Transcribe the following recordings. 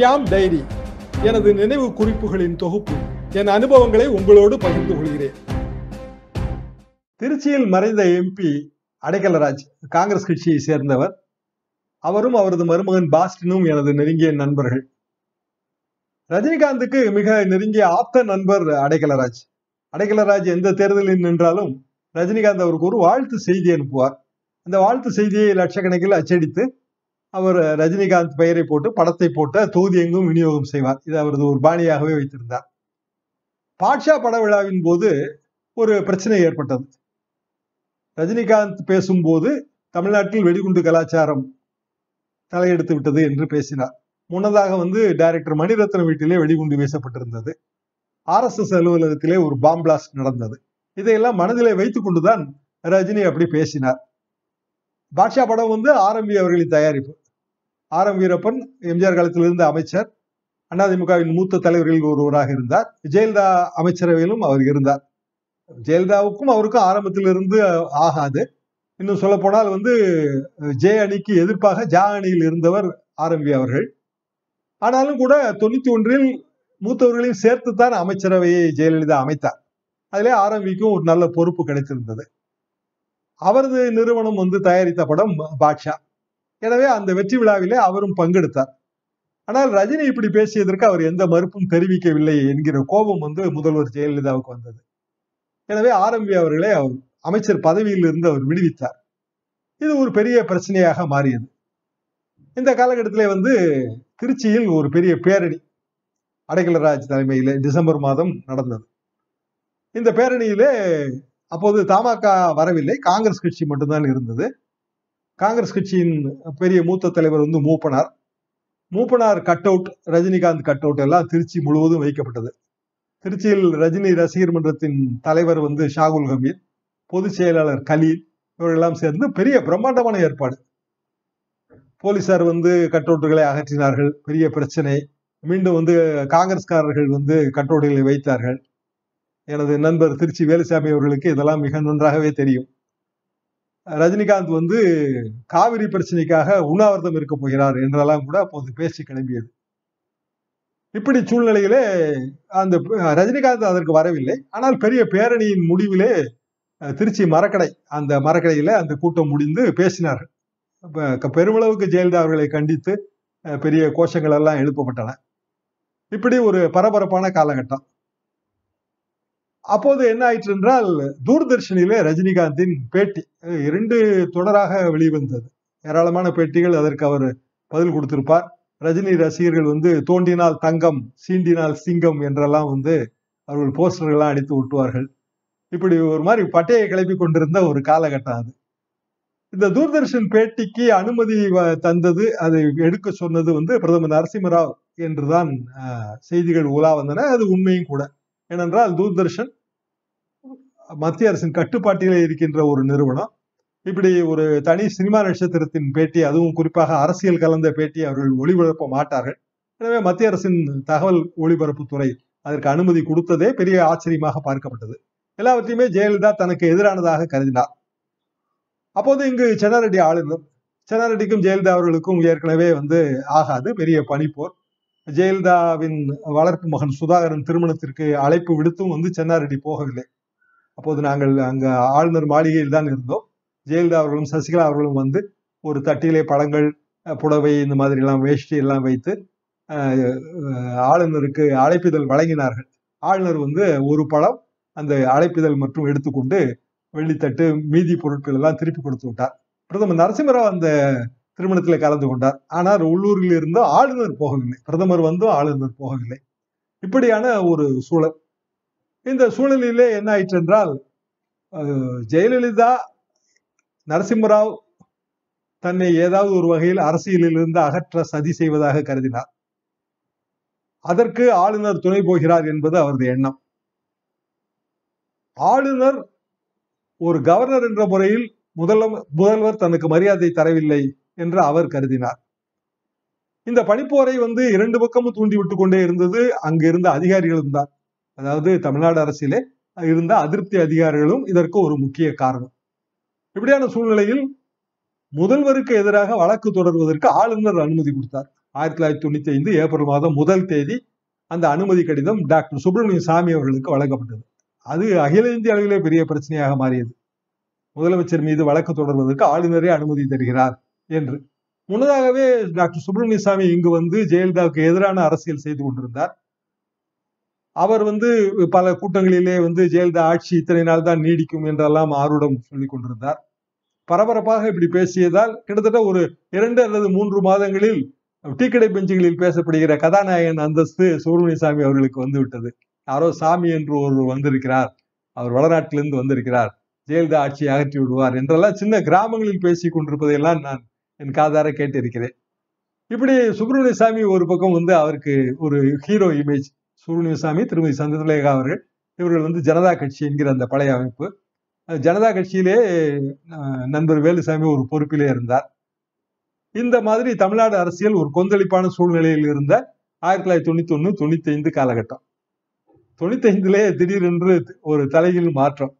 Shyam diary எனது நினைவு குறிப்புகளின் தொகுப்பு. என் அனுபவங்களை உங்களோடு பகிர்ந்து கொள்கிறேன். திருச்சியில் மறைந்த எம்பி அடைக்கலராஜ் காங்கிரஸ் கட்சியை சேர்ந்தவர். அவரும் அவரது மருமகன் பாஸ்டினும் எனது நெருங்கிய நண்பர்கள். ரஜினிகாந்துக்கு மிக நெருங்கிய ஆப்த நண்பர் அடைக்கலராஜ். அடைக்கலராஜ் எந்த தேர்தலில் நின்றாலும் ரஜினிகாந்த் அவருக்கு ஒரு வாழ்த்து செய்தி அனுப்புவார். அந்த வாழ்த்து செய்தியை லட்சக்கணக்கில் அச்சடித்து அவர் ரஜினிகாந்த் பெயரை போட்டு படத்தை போட்டு தொகுதி எங்கும் விநியோகம் செய்வார். இது அவரது ஒரு பாணியாகவே வைத்திருந்தார். பாட்ஷா பட விழாவின் போது ஒரு பிரச்சனை ஏற்பட்டது. ரஜினிகாந்த் பேசும்போது தமிழ்நாட்டில் வெடிகுண்டு கலாச்சாரம் தலையெடுத்து விட்டது என்று பேசினார். முன்னதாக வந்து டைரக்டர் மணிரத்னம் வீட்டிலே வெடிகுண்டு வீசப்பட்டிருந்தது. ஆர்எஸ்எஸ் அலுவலகத்திலே ஒரு பாம் பிளாஸ்ட் நடந்தது. இதையெல்லாம் மனதிலே வைத்துக் கொண்டுதான் ரஜினி அப்படி பேசினார். பாட்ஷா படம் வந்து ஆரம்பி அவர்களின் தயாரிப்பு. ஆர் எம் வீரப்பன் எம்ஜிஆர் காலத்தில் இருந்த அமைச்சர் அதிமுகவின் மூத்த தலைவர்களில் ஒருவராக இருந்தார். ஜெயலலிதா அமைச்சரவையிலும் அவர் இருந்தார். ஜெயலலிதாவுக்கும் அவருக்கும் ஆரம்பத்தில் இருந்து ஆகாது. இன்னும் சொல்ல போனால் வந்து ஜே அணிக்கு எதிர்ப்பாக ஜா அணியில் இருந்தவர் ஆரம்பி அவர்கள். ஆனாலும் கூட தொண்ணூத்தி ஒன்றில் மூத்தவர்களையும் சேர்த்துத்தான் அமைச்சரவையை ஜெயலலிதா அமைத்தார். அதிலே ஆரம்பிக்கும் ஒரு நல்ல பொறுப்பு கிடைத்திருந்தது. அவரது நிறுவனம் வந்து தயாரித்த படம் பாட்ஷா. எனவே அந்த வெற்றி விழாவிலே அவரும் பங்கெடுத்தார். ஆனால் ரஜினி இப்படி பேசியதற்கு அவர் எந்த மறுப்பும் தெரிவிக்கவில்லை என்கிற கோபம் வந்து முதல்வர் ஜெயலலிதாவுக்கு வந்தது. எனவே ஆரம்பி அவர்களே அவர் அமைச்சர் பதவியில் இருந்து அவர் விடுவித்தார். இது ஒரு பெரிய பிரச்சனையாக மாறியது. இந்த காலகட்டத்திலே வந்து திருச்சியில் ஒரு பெரிய பேரணி அடைக்கலராஜ் தலைமையிலே டிசம்பர் மாதம் நடந்தது. இந்த பேரணியிலே அப்போது தமாக வரவில்லை. காங்கிரஸ் கட்சி மட்டும்தான் இருந்தது. காங்கிரஸ் கட்சியின் பெரிய மூத்த தலைவர் வந்து Moopanar. Moopanar cut out Rajinikanth cut out எல்லாம் திருச்சி முழுவதும் வைக்கப்பட்டது. திருச்சியில் ரஜினி ரசிகர் மன்றத்தின் தலைவர் வந்து ஷாகுல் ஹமீத் பொதுச் செயலாளர் கலீல் இவரெல்லாம் சேர்ந்து பெரிய பிரம்மாண்டமான ஏற்பாடு. போலீசார் வந்து கட்டோட்டுகளை அகற்றினார்கள். பெரிய பிரச்சனை. மீண்டும் வந்து காங்கிரஸ்காரர்கள் வந்து கட்டோட்டுகளை வைத்தார்கள். எனது நண்பர் திருச்சி வேலுசாமி அவர்களுக்கு இதெல்லாம் மிக நன்றாகவே தெரியும். ரஜினிகாந்த் வந்து காவிரி பிரச்சனைக்காக உண்ணாவிரதம் இருக்க போகிறார் என்றெல்லாம் கூட அப்போது பேசி கிளம்பியது. இப்படி சூழ்நிலையிலே அந்த ரஜினிகாந்த் அதற்கு வரவில்லை. ஆனால் பெரிய பேரணியின் முடிவிலே திருச்சி மரக்கடை அந்த மரக்கடையில அந்த கூட்டம் முடிந்து பேசினார்கள். பெருமளவுக்கு ஜெயலலிதா அவர்களை கண்டித்து பெரிய கோஷங்கள் எல்லாம் எழுப்பப்பட்டன. இப்படி ஒரு பரபரப்பான காலகட்டம். அப்போது என்ன ஆயிற்று என்றால் தூர்தர்ஷனிலே ரஜினிகாந்தின் பேட்டி இரண்டு தொடராக வெளிவந்தது. ஏராளமான பேட்டிகள் அதற்கு அவர் பதில் கொடுத்திருப்பார். ரஜினி ரசிகர்கள் வந்து தோண்டினால் தங்கம் சீண்டினால் சிங்கம் என்றெல்லாம் வந்து அவர்கள் போஸ்டர்கள்லாம் அடித்து ஒட்டுவார்கள். இப்படி ஒரு மாதிரி பட்டையை கிளப்பி கொண்டிருந்த ஒரு காலகட்டம் அது. இந்த தூர்தர்ஷன் பேட்டிக்கு அனுமதி தந்தது அதை எடுக்க சொன்னது வந்து பிரதமர் நரசிம்மராவ் என்றுதான் செய்திகள் உலா வந்தன. அது உண்மையும் கூட. ஏனென்றால் தூர்தர்ஷன் மத்திய அரசின் கட்டுப்பாட்டிலே இருக்கின்ற ஒரு நிறுவனம். இப்படி ஒரு தனி சினிமா நட்சத்திரத்தின் பேட்டி அதுவும் குறிப்பாக அரசியல் கலந்த பேட்டி அவர்கள் ஒளிபரப்ப மாட்டார்கள். எனவே மத்திய அரசின் தகவல் ஒளிபரப்புத்துறை அதற்கு அனுமதி கொடுத்ததே பெரிய ஆச்சரியமாக பார்க்கப்பட்டது. எல்லாவற்றையுமே ஜெயலலிதா தனக்கு எதிரானதாக கருதினார். அப்போது இங்கு சென்னாரெட்டி ஆளுநர் சென்னாரெட்டிக்கும் ஜெயலலிதா அவர்களுக்கும் ஏற்கனவே வந்து ஆகாது பெரிய பனிப்போர் ஜெயலலிதாவின் வளர்ப்பு மகன் சுதாகரன் திருமணத்திற்கு அழைப்பு விடுத்தும் வந்து சென்னாரெட்டி போகவில்லை. அப்போது நாங்கள் அங்க ஆளுநர் மாளிகையில் தான் இருந்தோம். ஜெயலலிதா அவர்களும் சசிகலா அவர்களும் வந்து ஒரு தட்டிலே பழங்கள் புடவை இந்த மாதிரி எல்லாம் வேஷ்டி எல்லாம் வைத்து ஆளுநருக்கு அழைப்பிதழ் வழங்கினார்கள். ஆளுநர் வந்து ஒரு பழம் அந்த அழைப்பிதழ் மற்றும் எடுத்துக்கொண்டு வெள்ளித்தட்டு மீதி பொருட்கள் எல்லாம் திருப்பி கொடுத்து விட்டார். பிரதமர் நரசிம்மராவ் அந்த திருமணத்தில் கலந்து கொண்டார். ஆனால் உள்ளூரில் இருந்து ஆளுநர் போகவில்லை. பிரதமர் வந்தும் ஆளுநர் போகவில்லை. இப்படியான ஒரு சூழல். இந்த சூழலிலே என்ன ஆயிற்று என்றால் ஜெயலலிதா நரசிம்மராவ் தன்னை ஏதாவது ஒரு வகையில் அரசியலில் இருந்து அகற்ற சதி செய்வதாக கருதினார். அதற்கு ஆளுநர் துணை போகிறார் என்பது அவரது எண்ணம். ஆளுநர் ஒரு கவர்னர் என்ற முறையில் முதல்வர் முதல்வர் தனக்கு மரியாதை தரவில்லை. என்று அவர் கருதினார். இந்த பனிப்போரை வந்து இரண்டு பக்கமும் தூண்டி விட்டு கொண்டே இருந்தது. அங்கு இருந்த அதிகாரிகளும் தான். அதாவது தமிழ்நாடு அரசியலே இருந்த அதிருப்தி அதிகாரிகளும் இதற்கு ஒரு முக்கிய காரணம். இப்படியான சூழ்நிலையில் முதல்வருக்கு எதிராக வழக்கு தொடர்வதற்கு ஆளுநர் அனுமதி கொடுத்தார். ஆயிரத்தி தொள்ளாயிரத்தி தொண்ணூத்தி ஐந்து ஏப்ரல் மாதம் முதல் தேதி அந்த அனுமதி கடிதம் டாக்டர் சுப்பிரமணிய சாமி அவர்களுக்கு வழங்கப்பட்டது. அது அகில இந்திய அளவிலே பெரிய பிரச்சனையாக மாறியது. முதலமைச்சர் மீது வழக்கு தொடர்வதற்கு ஆளுநரே அனுமதி தருகிறார். என்று. முன்னதாகவே டாக்டர் சுப்பிரமணிய சாமி இங்கு வந்து ஜெயலலிதாவுக்கு எதிரான அரசியல் செய்து கொண்டிருந்தார். அவர் வந்து பல கூட்டங்களிலே வந்து ஜெயலலிதா ஆட்சி இத்தனை நாள் தான் நீடிக்கும் என்றெல்லாம் ஆர்வடம் சொல்லிக் கொண்டிருந்தார். பரபரப்பாக இப்படி பேசியதால் கிட்டத்தட்ட ஒரு இரண்டு அல்லது மூன்று மாதங்களில் டீக்கடை பெஞ்சுகளில் பேசப்படுகிற கதாநாயகன் அந்தஸ்து சுப்பிரமணியசாமி அவர்களுக்கு வந்துவிட்டது. யாரோ சாமி என்று ஒரு வந்திருக்கிறார். அவர் வடநாட்டிலிருந்து வந்திருக்கிறார். ஜெயலலிதா ஆட்சியை அகற்றி விடுவார் என்றெல்லாம் சின்ன கிராமங்களில் பேசிக் கொண்டிருப்பதையெல்லாம் நான் என் காதார கேட்டிருக்கிறேன். இப்படி சுப்பிரமணியசாமி ஒரு பக்கம் வந்து அவருக்கு ஒரு ஹீரோ இமேஜ் சுப்பிரமணியசாமி திருமதி சந்திரலேகா அவர்கள் இவர்கள் வந்து ஜனதா கட்சி என்கிற அந்த பழைய அமைப்பு. ஜனதா கட்சியிலே நண்பர் வேலுசாமி ஒரு பொறுப்பிலே இருந்தார். இந்த மாதிரி தமிழ்நாடு அரசியல் ஒரு கொந்தளிப்பான சூழ்நிலையில் இருந்த ஆயிரத்தி தொள்ளாயிரத்தி தொண்ணூத்தி ஒன்று தொண்ணூத்தி ஐந்து காலகட்டம். தொண்ணூத்தி ஐந்துலே திடீரென்று ஒரு தலையில் மாற்றம்.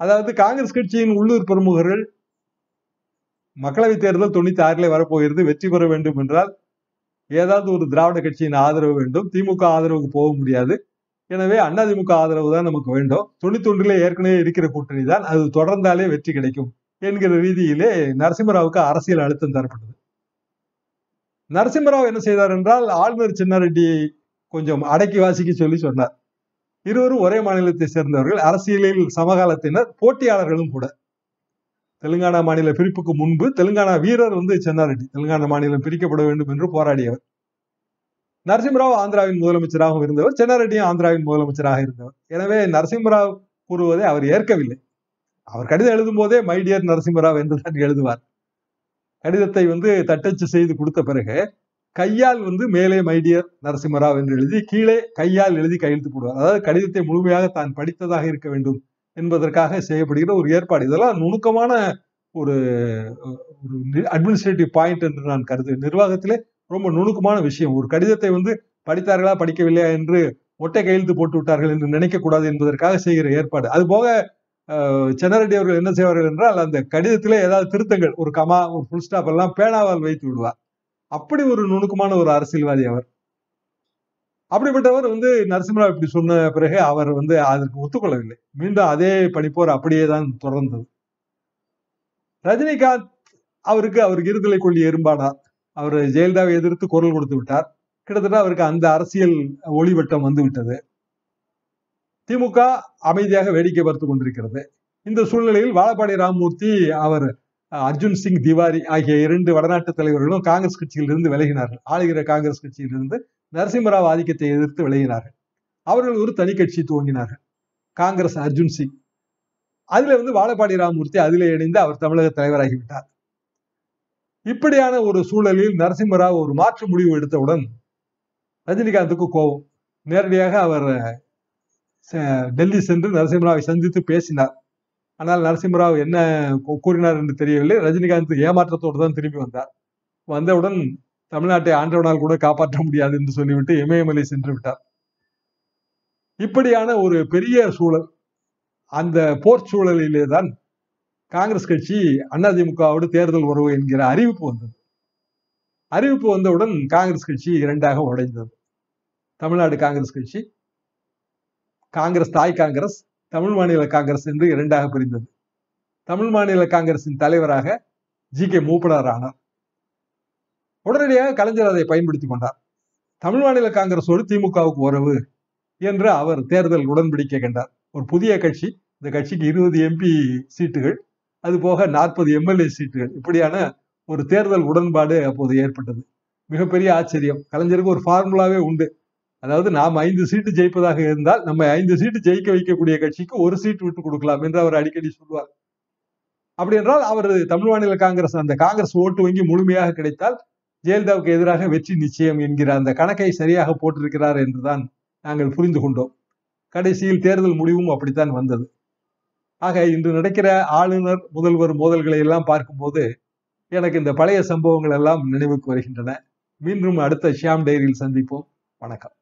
அதாவது காங்கிரஸ் கட்சியின் உள்ளூர் பிரமுகர்கள் மக்களவைத் தேர்தல் தொண்ணூத்தி ஆறிலே வரப்போகிறது. வெற்றி பெற வேண்டும் என்றால் ஏதாவது ஒரு திராவிட கட்சியின் ஆதரவு வேண்டும். திமுக ஆதரவுக்கு போக முடியாது. எனவே அதிமுக ஆதரவு தான் நமக்கு வேண்டும். தொண்ணூத்தி ஒன்றிலே ஏற்கனவே இருக்கிற கூட்டணி தான். அது தொடர்ந்தாலே வெற்றி கிடைக்கும் என்கிற ரீதியிலே நரசிம்மராவுக்கு அரசியல் அழுத்தம் தரப்பட்டது. நரசிம்மராவ் என்ன செய்தார் என்றால் ஆளுநர் சின்னாரெட்டியை கொஞ்சம் அடக்கி வாசிக்க சொல்லி சொன்னார். இருவரும் ஒரே மாநிலத்தை சேர்ந்தவர்கள். அரசியலில் சமகாலத்தினர் போட்டியாளர்களும் கூட. தெலுங்கானா மாநில பிரிப்புக்கு முன்பு தெலுங்கானா வீரர் வந்து சென்னாரெட்டி தெலுங்கானா மாநிலம் பிரிக்கப்பட வேண்டும் என்று போராடியவர். நரசிம்மராவ் ஆந்திராவின் முதலமைச்சராகவும் இருந்தவர். சென்னாரெட்டியும் ஆந்திராவின் முதலமைச்சராக இருந்தவர். எனவே நரசிம்மராவ் கூறுவதை அவர் ஏற்கவில்லை. அவர் கடிதம் எழுதும் போதே மைடியர் நரசிம்மராவ் என்று தான் எழுதுவார். கடிதத்தை வந்து தட்டச்சு செய்து கொடுத்த பிறகு கையால் வந்து மேலே மைடியர் நரசிம்மராவ் என்று எழுதி கீழே கையால் எழுதி கையெழுத்து போடுவார். அதாவது கடிதத்தை முழுமையாக தான் படித்ததாக இருக்க வேண்டும். என்பதற்காக செய்யப்படுகிற ஒரு ஏற்பாடு. இதெல்லாம் நுணுக்கமான ஒரு அட்மினிஸ்ட்ரேட்டிவ் பாயிண்ட் என்று நான் கருது. நிர்வாகத்திலே ரொம்ப நுணுக்கமான விஷயம். ஒரு கடிதத்தை வந்து படித்தார்களா படிக்கவில்லையா என்று ஒட்டை கையெழுத்து போட்டு விட்டார்கள் என்று நினைக்கக்கூடாது என்பதற்காக செய்கிற ஏற்பாடு. அது போக சென்னரெட்டி அவர்கள் என்ன செய்வார்கள் என்றால் அந்த கடிதத்திலே ஏதாவது திருத்தங்கள் ஒரு கமா ஒரு ஃபுல் ஸ்டாப் எல்லாம் பேனாவால் வைத்து விடுவார். அப்படி ஒரு நுணுக்கமான ஒரு அரசியல்வாதி அவர் அப்படிப்பட்டவர் வந்து நரசிம்மராவ் இப்படி சொன்ன பிறகு அவர் வந்து அதற்கு ஒத்துக்கொள்ளவில்லை. மீண்டும் அதே பணிப்போர் அப்படியே தான் தொடர்ந்தது. ரஜினிகாந்த் அவருக்கு அவருக்கு இருதலை கொள்ளி எறும்பானார் அவர் ஜெயலலிதாவை எதிர்த்து குரல் கொடுத்து விட்டார். கிட்டத்தட்ட அவருக்கு அந்த அரசியல் ஒளிவட்டம் வந்து விட்டது திமுக அமைதியாக வேடிக்கை பார்த்து கொண்டிருக்கிறது. இந்த சூழ்நிலையில் வாழப்பாடி ராமமூர்த்தி அவர் அர்ஜுன் சிங் திவாரி ஆகிய இரண்டு வடநாட்டு தலைவர்களும் காங்கிரஸ் கட்சியிலிருந்து விலகினார்கள். ஆளுகிற காங்கிரஸ் கட்சியிலிருந்து நரசிம்மராவ் ஆதிக்கத்தை எதிர்த்து விளையினார்கள் அவர்கள் ஒரு தனி கட்சி துவங்கினார்கள். காங்கிரஸ் அர்ஜுன் சிங். அதுல வந்து வாழப்பாடி ராமமூர்த்தி அதில் இணைந்து அவர் தமிழக தலைவராகிவிட்டார் இப்படியான ஒரு சூழலில் நரசிம்மராவ் ஒரு மாற்று முடிவு எடுத்தவுடன் ரஜினிகாந்துக்கு கோபம். நேரடியாக அவர் டெல்லி சென்று நரசிம்மராவை சந்தித்து பேசினார். ஆனால் நரசிம்மராவ் என்ன கூறினார் என்று தெரியவில்லை. ரஜினிகாந்த் ஏமாற்றத்தோடு தான் திரும்பி வந்தார். வந்தவுடன் தமிழ்நாட்டை ஆண்டவனால் கூட காப்பாற்ற முடியாது என்று சொல்லிவிட்டு இமயமலை சென்று விட்டார். இப்படியான ஒரு பெரிய சூழல் அந்த போர் சூழலிலே தான் காங்கிரஸ் கட்சி அதிமுகவோடு தேர்தல் உறவு என்கிற அறிவிப்பு வந்தது. அறிவிப்பு வந்தவுடன் காங்கிரஸ் கட்சி இரண்டாக உடைந்தது. தமிழ்நாடு காங்கிரஸ் கட்சி காங்கிரஸ் தாய் காங்கிரஸ் தமிழ் மாநில காங்கிரஸ் என்று இரண்டாக பிரிந்தது. தமிழ் மாநில காங்கிரசின் தலைவராக ஜி கே மூப்பனார் ஆனார். உடனடியாக கலைஞர் அதை பயன்படுத்தி கொண்டார். தமிழ் மாநில காங்கிரஸோடு திமுகவுக்கு உறவு என்று அவர் தேர்தல் உடன்படிக்கை கண்டார். ஒரு புதிய கட்சி இந்த கட்சிக்கு இருபது எம்பி சீட்டுகள் அது போக நாற்பது எம்எல்ஏ சீட்டுகள். இப்படியான ஒரு தேர்தல் உடன்பாடு அப்போது ஏற்பட்டது. மிகப்பெரிய ஆச்சரியம். கலைஞருக்கு ஒரு ஃபார்முலாவே உண்டு. அதாவது நாம் ஐந்து சீட்டு ஜெயிப்பதாக இருந்தால் நம்ம ஐந்து சீட்டு ஜெயிக்க வைக்கக்கூடிய கட்சிக்கு ஒரு சீட்டு விட்டு கொடுக்கலாம் என்று அவர் அடிக்கடி சொல்வார். அப்படி என்றால் அவர் தமிழ் மாநில காங்கிரஸ் அந்த காங்கிரஸ் ஓட்டு வங்கி முழுமையாக கிடைத்தால் ஜெயலலிதாவுக்கு எதிராக வெற்றி நிச்சயம் என்கிற அந்த கணக்கை சரியாக போட்டிருக்கிறார் என்றுதான் நாங்கள் புரிந்து கொண்டோம். கடைசியில் தேர்தல் முடிவும் அப்படித்தான் வந்தது. ஆக இன்று நடக்கிற ஆளுநர் முதல்வர் மோதல்களை எல்லாம் பார்க்கும்போது எனக்கு இந்த பழைய சம்பவங்கள் எல்லாம் நினைவுக்கு வருகின்றன. மீண்டும் அடுத்த ஷியாம் டைரியில் சந்திப்போம். வணக்கம்.